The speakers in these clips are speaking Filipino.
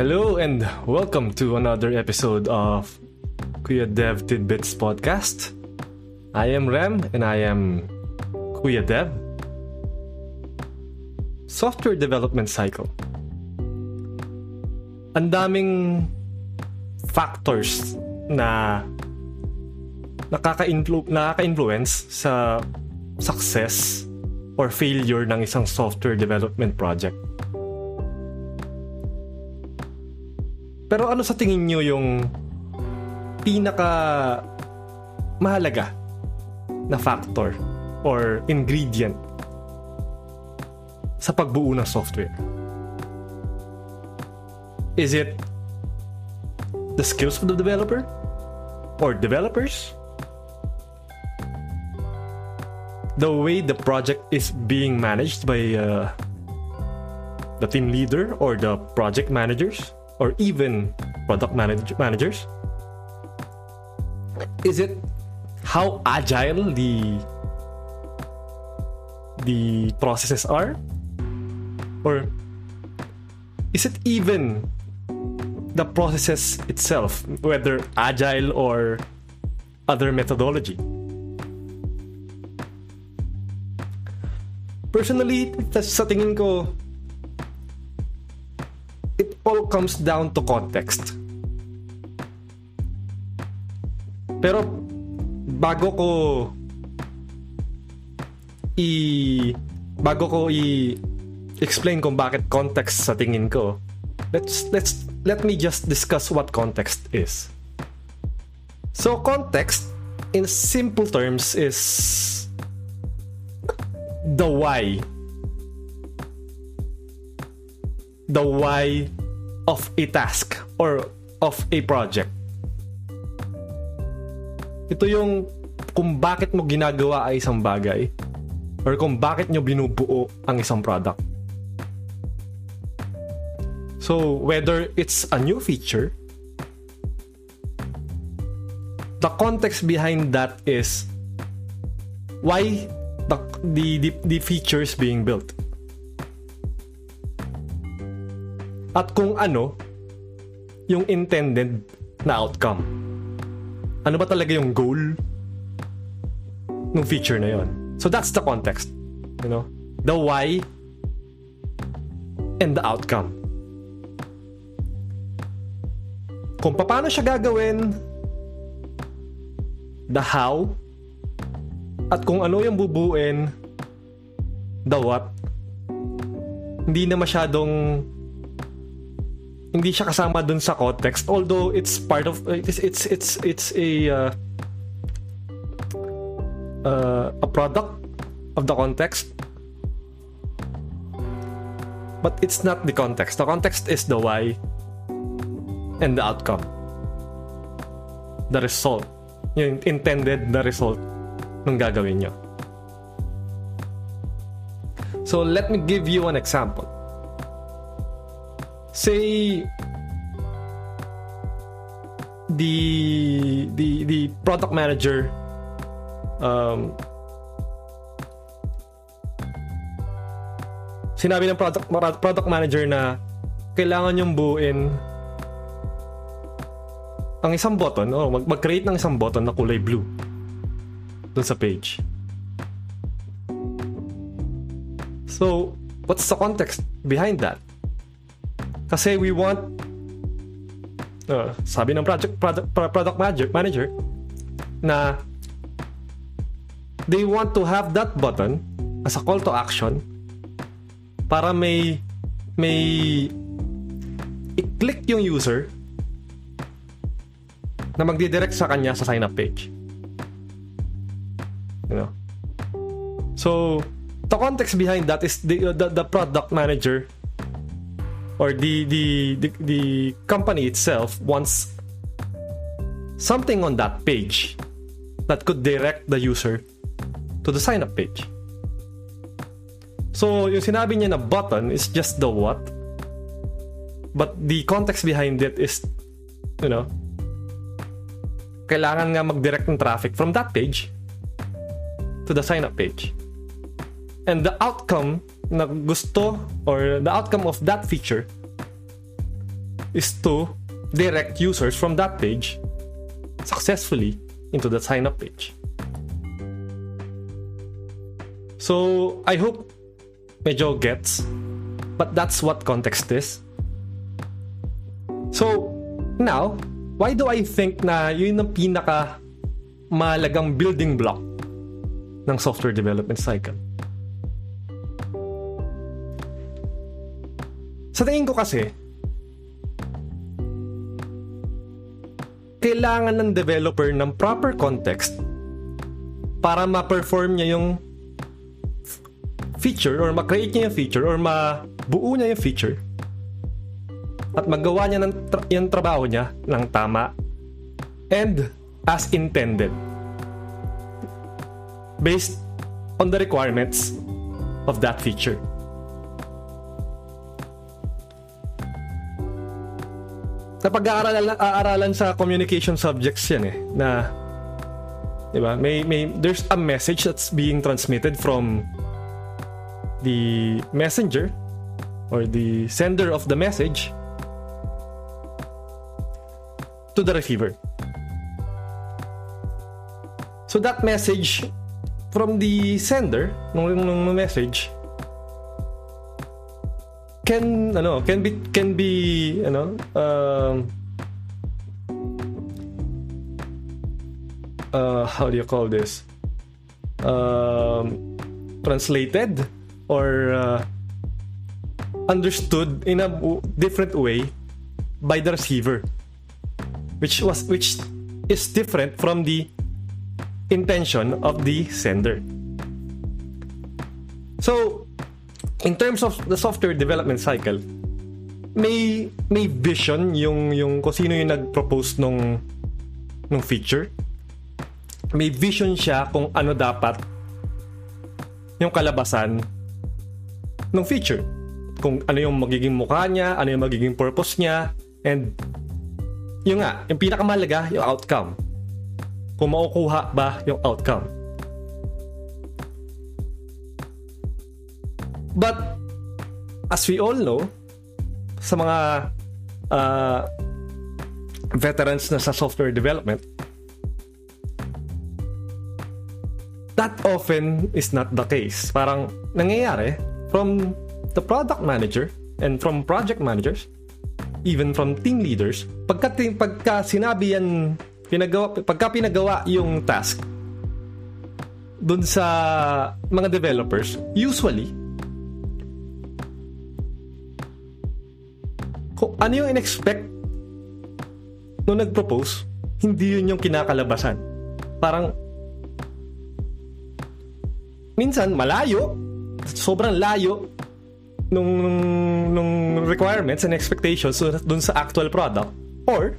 Hello and welcome to another episode of Kuya Dev Tidbits podcast. I am Rem and I am Kuya Dev. Software development cycle. Ang daming factors na nakaka-influ- nakaka-influence sa success or failure ng isang software development project. Pero ano sa tingin nyo yung pinaka mahalaga na factor or ingredient sa pagbuo ng software? Is it the skills of the developer or developers? The way the project is being managed by uh, the team leader or the project managers or even product manage- managers? Is it how agile the the processes are? Or is it even the processes itself, whether agile or other methodology? Personally, sa tingin ko, all comes down to context. Pero bago ko i bago ko i explain kung bakit context sa tingin ko, let's let's let me just discuss what context is. So context in simple terms is the why the why of a task or of a project. Ito yung kung bakit mo ginagawa ay isang bagay or kung bakit nyo binubuo ang isang product. So, whether it's a new feature, the context behind that is why the, the, the, the feature is being built. At kung ano yung intended na outcome. Ano ba talaga yung goal ng feature na yon? So that's the context. You know? The why and the outcome. Kung paano siya gagawin, the how, at kung ano yung bubuin, the what, hindi na masyadong hindi siya kasama dun sa context although it's part of it's it's it's it's a uh, uh, a product of the context. But it's not the context. The context is the why and the outcome. The result. Yung intended na result ng gagawin nyo so let me give you an example say the the the product manager um sinabi ng product product manager na kailangan yung buuin ang isang button oh, mag- mag-create ng isang button na kulay blue dun sa page. So what's the context behind that kasi we want uh, sabi ng project product, product manager, na they want to have that button as a call to action para may may i-click yung user na magdidirect sa kanya sa sign up page. You know? So, the context behind that is the, the, the product manager or the, the the the company itself wants something on that page that could direct the user to the sign up page. So, yung sinabi niya na button is just the what. But the context behind it is, you know, kailangan nga mag-direct ng traffic from that page to the sign up page. And the outcome na gusto or the outcome of that feature is to direct users from that page successfully into the sign up page. So, I hope medyo gets, but that's what context is. So, now, why do I think na yun ang pinaka malagang building block ng software development cycle? Sa tingin ko kasi, kailangan ng developer ng proper context para ma-perform niya yung feature or ma-create niya yung feature or mabuo niya yung feature at magawa niya ng tra- yung trabaho niya ng tama and as intended based on the requirements of that feature. Napag-aaralan aaralan sa communication subjects yan eh na 'di ba? May may there's a message that's being transmitted from the messenger or the sender of the message to the receiver. So that message from the sender ng, ng message can ano can be can be ano um uh, how do you call this? Um translated or uh, understood in a different way by the receiver which was which is different from the intention of the sender. So in terms of the software development cycle may may vision yung yung kung sino yung nag-propose nung nung feature? May vision siya kung ano dapat yung kalabasan ng feature. Kung ano yung magiging mukha niya ano yung magiging purpose niya and yung nga yung pinakamahalaga yung outcome. Kung makukuha ba yung outcome But as we all know, sa mga uh, veterans na sa software development, that often is not the case. Parang nangyayari from the product manager and from project managers, even from team leaders, pagka, pagka sinabi yan, pinagawa, pagka pinagawa yung task dun sa mga developers, usually, ano yung in-expect nung nag-propose, hindi yun yung kinakalabasan. Parang, minsan malayo, sobrang layo nung, nung, nung requirements and expectations dun sa actual product. Or,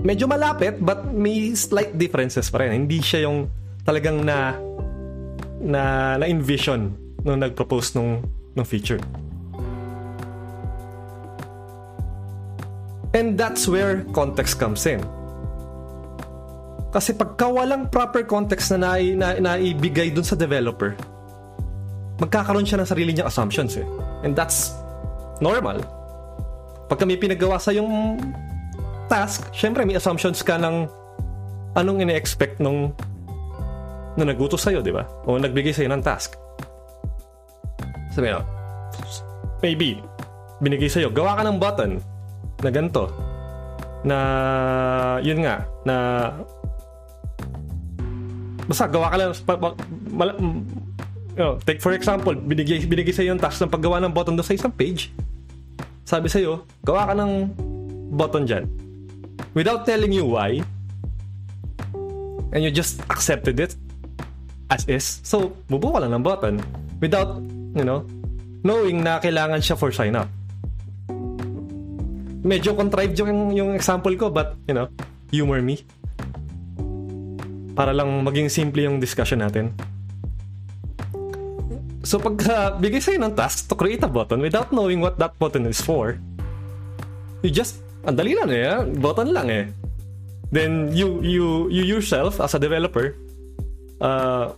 medyo malapit but may slight differences pa rin. Hindi siya yung talagang na na na-envision nung nag-propose nung, nung feature. And that's where context comes in. Kasi pagka walang proper context na, nai, na naibigay dun sa developer, magkakaroon siya ng sarili niyang assumptions eh. And that's normal. Pagka may pinagawa sa yung task, syempre may assumptions ka ng anong ine-expect nung na nagutos sa'yo, di ba? O nagbigay sa'yo ng task. Sabi mo, maybe, binigay sa'yo, gawa ka ng button na ganito. Na, yun nga, na basta gawa ka lang mal, you know, take for example binigay, binigay sa yung task ng paggawa ng button doon sa isang page. Sabi sa iyo gawa ka ng button dyan. Without telling you why and you just accepted it as is so bubuo ka lang ng button without you know knowing na kailangan siya for sign up medyo contrived yung, yung example ko but you know humor me para lang maging simple yung discussion natin. So pag uh, bigay sa'yo ng task to create a button without knowing what that button is for, you just, ang dali lang eh, button lang eh. Then you, you, you yourself as a developer, uh,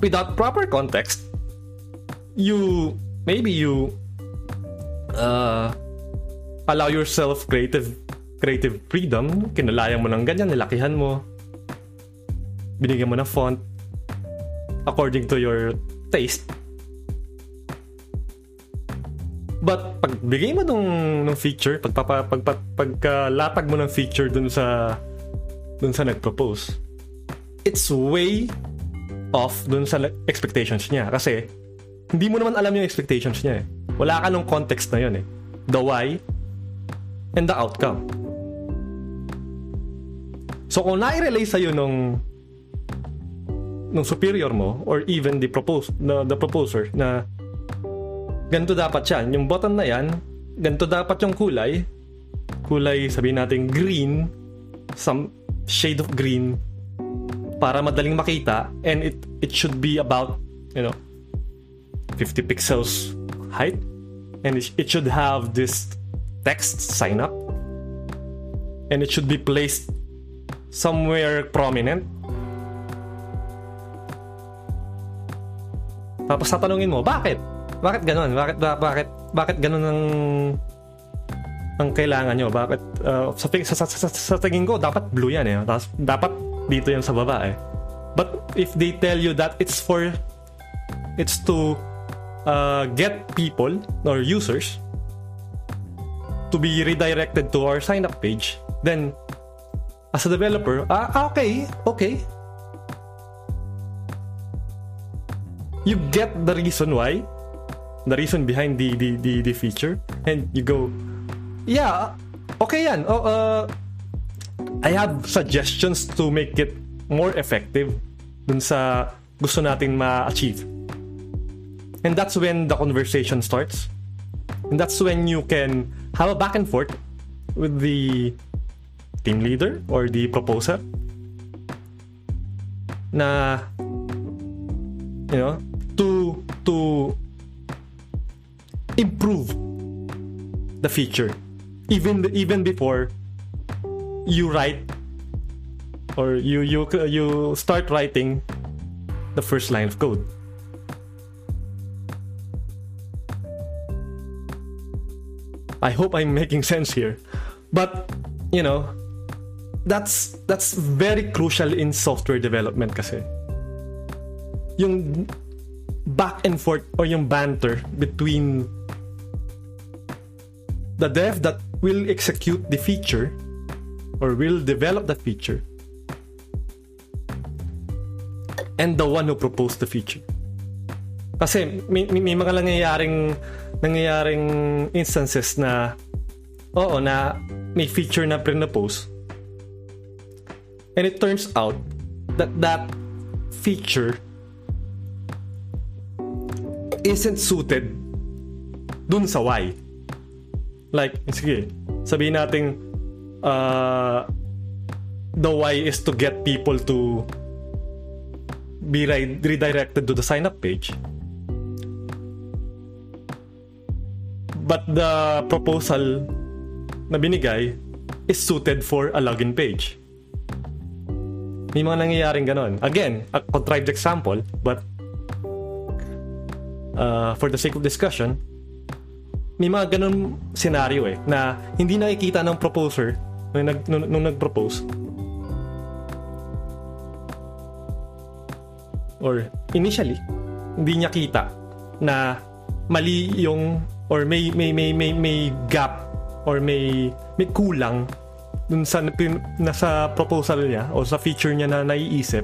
without proper context, you, maybe you uh, allow yourself creative creative freedom. Kinalayan mo ng ganyan, nilakihan mo. Binigyan mo ng font according to your taste. But pag bigay mo nung, nung feature, pag, pag, pag, pag, pagkalatag mo ng feature dun sa dun sa nag-propose, it's way off dun sa expectations niya. Kasi hindi mo naman alam yung expectations niya eh. Wala ka nung context na yun eh. The why and the outcome. So kung nai-relay sa'yo nung nung superior mo or even the propose the, the proposer na ganito dapat yan. Yung button na yan, ganito dapat yung kulay. Kulay, sabihin natin green, some shade of green para madaling makita and it it should be about, you know, 50 pixels height and it, it should have this text sign up and it should be placed somewhere prominent tapos tatanungin mo bakit bakit ganun? Bakit ba, bakit bakit ganun ang ang kailangan nyo? Bakit uh, sa, sa, sa, sa, sa tingin ko dapat blue yan eh. Tapos dapat dito yan sa baba eh. But if they tell you that it's for it's to uh, get people or users to be redirected to our sign up page, then as a developer, ah, okay, okay. You get the reason why the reason behind the the the, the feature and you go yeah okay yan oh, uh, I have suggestions to make it more effective dun sa gusto natin ma-achieve. And that's when the conversation starts. And that's when you can have a back and forth with the team leader or the proposer? Na you know to to improve the feature. Even even before you write or you you you start writing the first line of code I hope I'm making sense here but you know that's that's very crucial in software development kasi yung back and forth or yung banter between the dev that will execute the feature or will develop the feature and the one who proposed the feature. Kasi may, may, mga nangyayaring nangyayaring instances na oo na may feature na pre-propose and it turns out that that feature isn't suited dun sa why. Like, sige, sabihin natin, uh, the why is to get people to be re- redirected to the sign up page. But the proposal na binigay is suited for a login page. May mga nangyayaring ganon. Again, a contrived example, but uh, for the sake of discussion, may mga ganun scenario eh na hindi nakikita ng proposer nung, nag, nung, nung nag-propose or initially hindi niya kita na mali yung or may may may may, may gap or may may kulang dun sa nasa proposal niya o sa feature niya na naiisip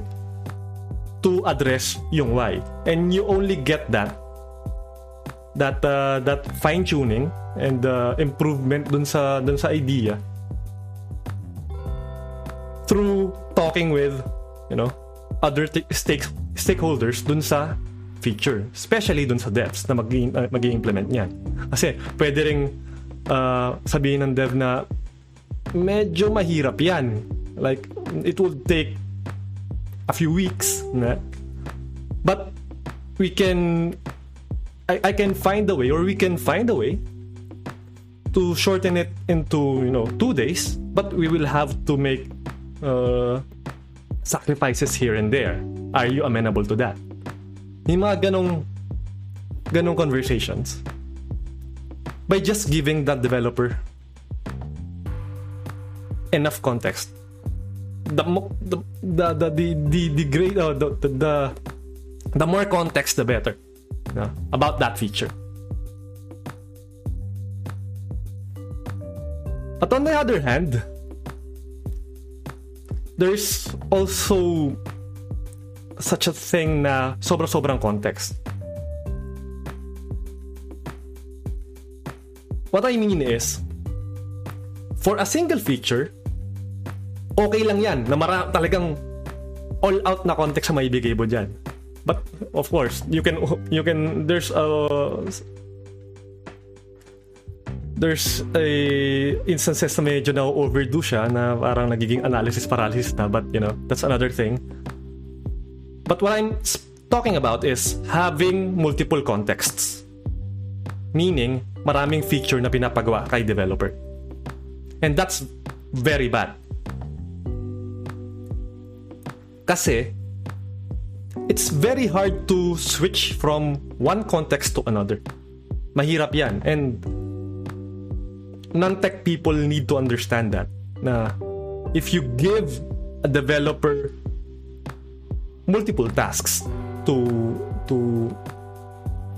to address yung why and you only get that that uh, that fine tuning and uh, improvement dun sa dun sa idea through talking with you know other t- stake, stakeholders dun sa feature especially dun sa devs na mag uh, mag-implement niyan. Kasi pwede ring uh, sabihin ng dev na medyo mahirap yan. Like it will take a few weeks na. But we can I, I can find a way or we can find a way to shorten it into you know two days but we will have to make uh, sacrifices here and there. Are you amenable to that may mga ganong ganong conversations by just giving that developer enough context. The the the the the the, great uh, the, the the the more context the better about that feature. But on the other hand, there's also such a thing na sobra-sobrang context. What I mean is, for a single feature, okay lang yan na mara talagang all out na context sa maibigay mo dyan. But of course, you can you can there's a there's a instances na medyo na overdo siya na parang nagiging analysis paralysis na but you know, that's another thing. But what I'm talking about is having multiple contexts. Meaning, maraming feature na pinapagawa kay developer. And that's very bad. Kasi, it's very hard to switch from one context to another. Mahirap yan. And non-tech people need to understand that. Na if you give a developer multiple tasks to to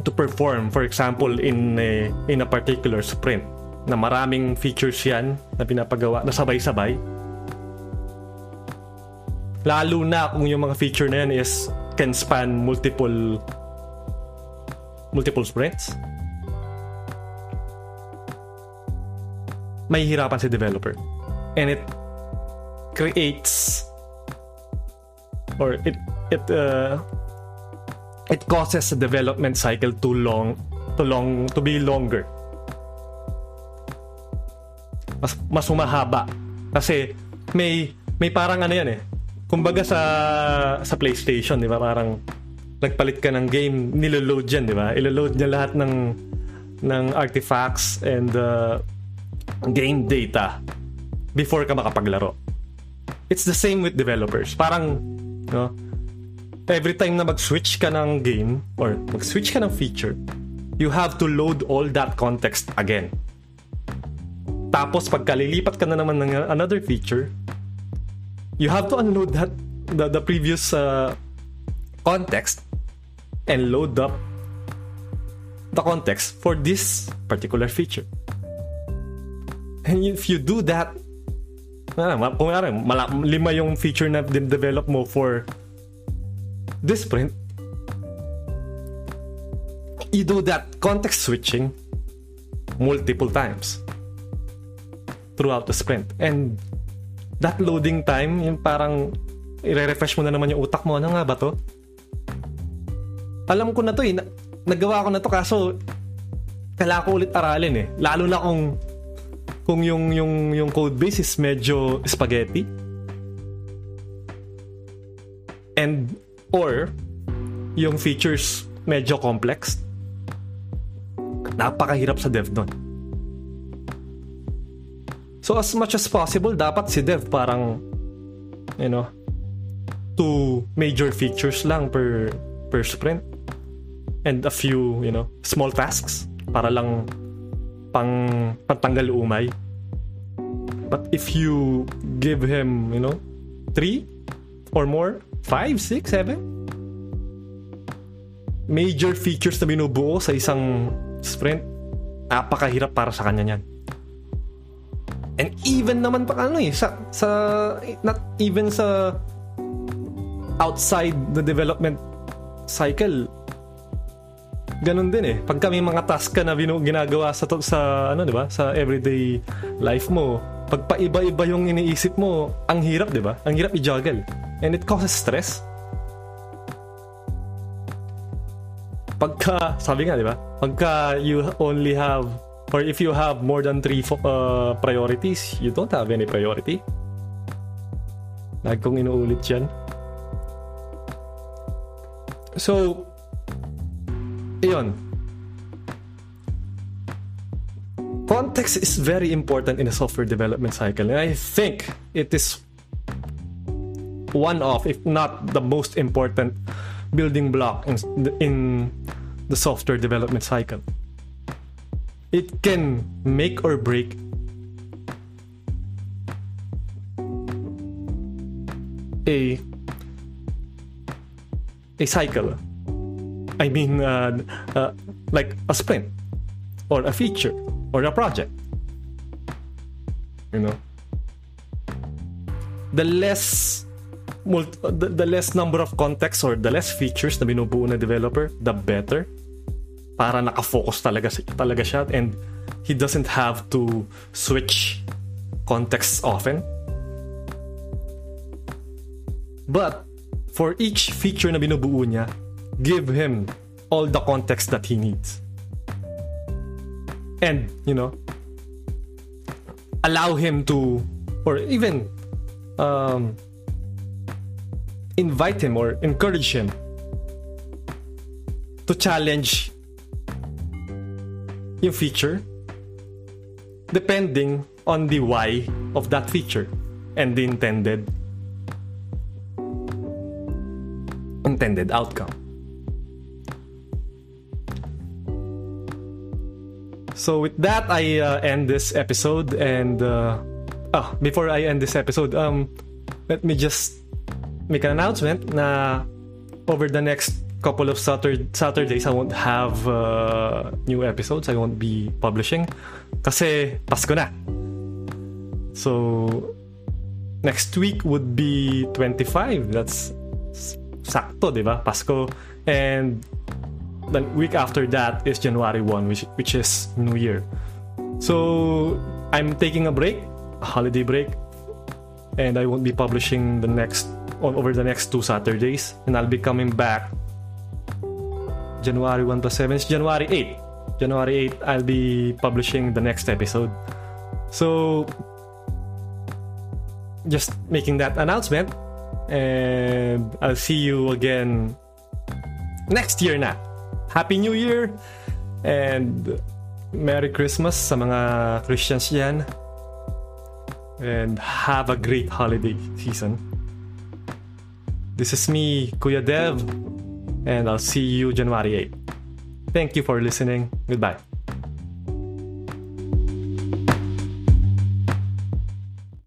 to perform. For example in a, in a particular sprint na maraming features yan na pinapagawa na sabay-sabay. Lalo na kung yung mga feature na yan is can span multiple multiple sprints. May hirapan si developer. And it creates or it it uh, it causes the development cycle too long to long to be longer. Mas mas humahaba. Kasi may may parang ano yan eh. Kumbaga sa sa PlayStation di ba? Parang nagpalit ka ng game niloload yan di ba? Iloload niya lahat ng ng artifacts and uh, game data before ka makapaglaro. It's the same with developers. Parang no every time na mag-switch ka ng game or mag-switch ka ng feature, you have to load all that context again. Tapos pagkalilipat ka na naman ng another feature, you have to unload that the, the previous uh, context and load up the context for this particular feature. And if you do that, kung lima yung feature na develop mo for this sprint, you do that context switching multiple times throughout the sprint. And that loading time, yung parang i-refresh mo na naman yung utak mo. Ano nga ba to? Alam ko na to eh. Na- nagawa ko na to kaso kailangan ko ulit aralin eh. Lalo na kung kung yung yung yung code base is medyo spaghetti. And or yung features medyo complex, napakahirap sa dev nun. So as much as possible, dapat si dev parang, you know, two major features lang per per sprint and a few, you know, small tasks para lang pang pantanggal umay. But if you give him, you know, three or more, 5, 6, 7 major features na binubuo sa isang sprint. Napakahirap para sa kanya yan and even naman pa ano eh sa, sa not even sa outside the development cycle. Ganun din eh. Pag kami mga task ka na binu- ginagawa sa sa ano 'di ba? Sa everyday life mo pag paiba-iba yung iniisip mo ang hirap 'di ba ang hirap i-juggle and it causes stress. Pagka, sabi nga, di ba? Pagka you only have, or if you have more than three uh, priorities, you don't have any priority. Lagi kong inuulit yan. So, iyon. Context is very important in a software development cycle. And I think it is one of, if not the most important building block in, in the software development cycle. it can make or break a a cycle. I mean, uh, uh, like a sprint or a feature or a project. You know, the less mul- the, the less number of contexts or the less features na binubuo na developer, the better. Para nakafocus talaga, talaga siya and he doesn't have to switch contexts often. But for each feature na binubuo niya, give him all the context that he needs. And, you know, allow him to, or even um, invite him or encourage him to challenge yung feature depending on the why of that feature and the intended intended outcome. So with that, I uh, end this episode, and uh, oh, before I end this episode, um, let me just make an announcement. Na over the next couple of Satur- Saturdays, I won't have uh, new episodes. I won't be publishing kasi Pasko na. So next week would be 25. That's sakto, di ba? Pasko. And the week after that is January 1, which, which is New Year. So I'm taking a break, a holiday break, and I won't be publishing the next on over the next two Saturdays, and I'll be coming back January 1 plus 7 is January 8. January 8, I'll be publishing the next episode. So just making that announcement and I'll see you again next year na. Happy New Year and Merry Christmas sa mga Christians yan. And have a great holiday season. This is me, Kuya Dev, and I'll see you January 8. Thank you for listening. Goodbye.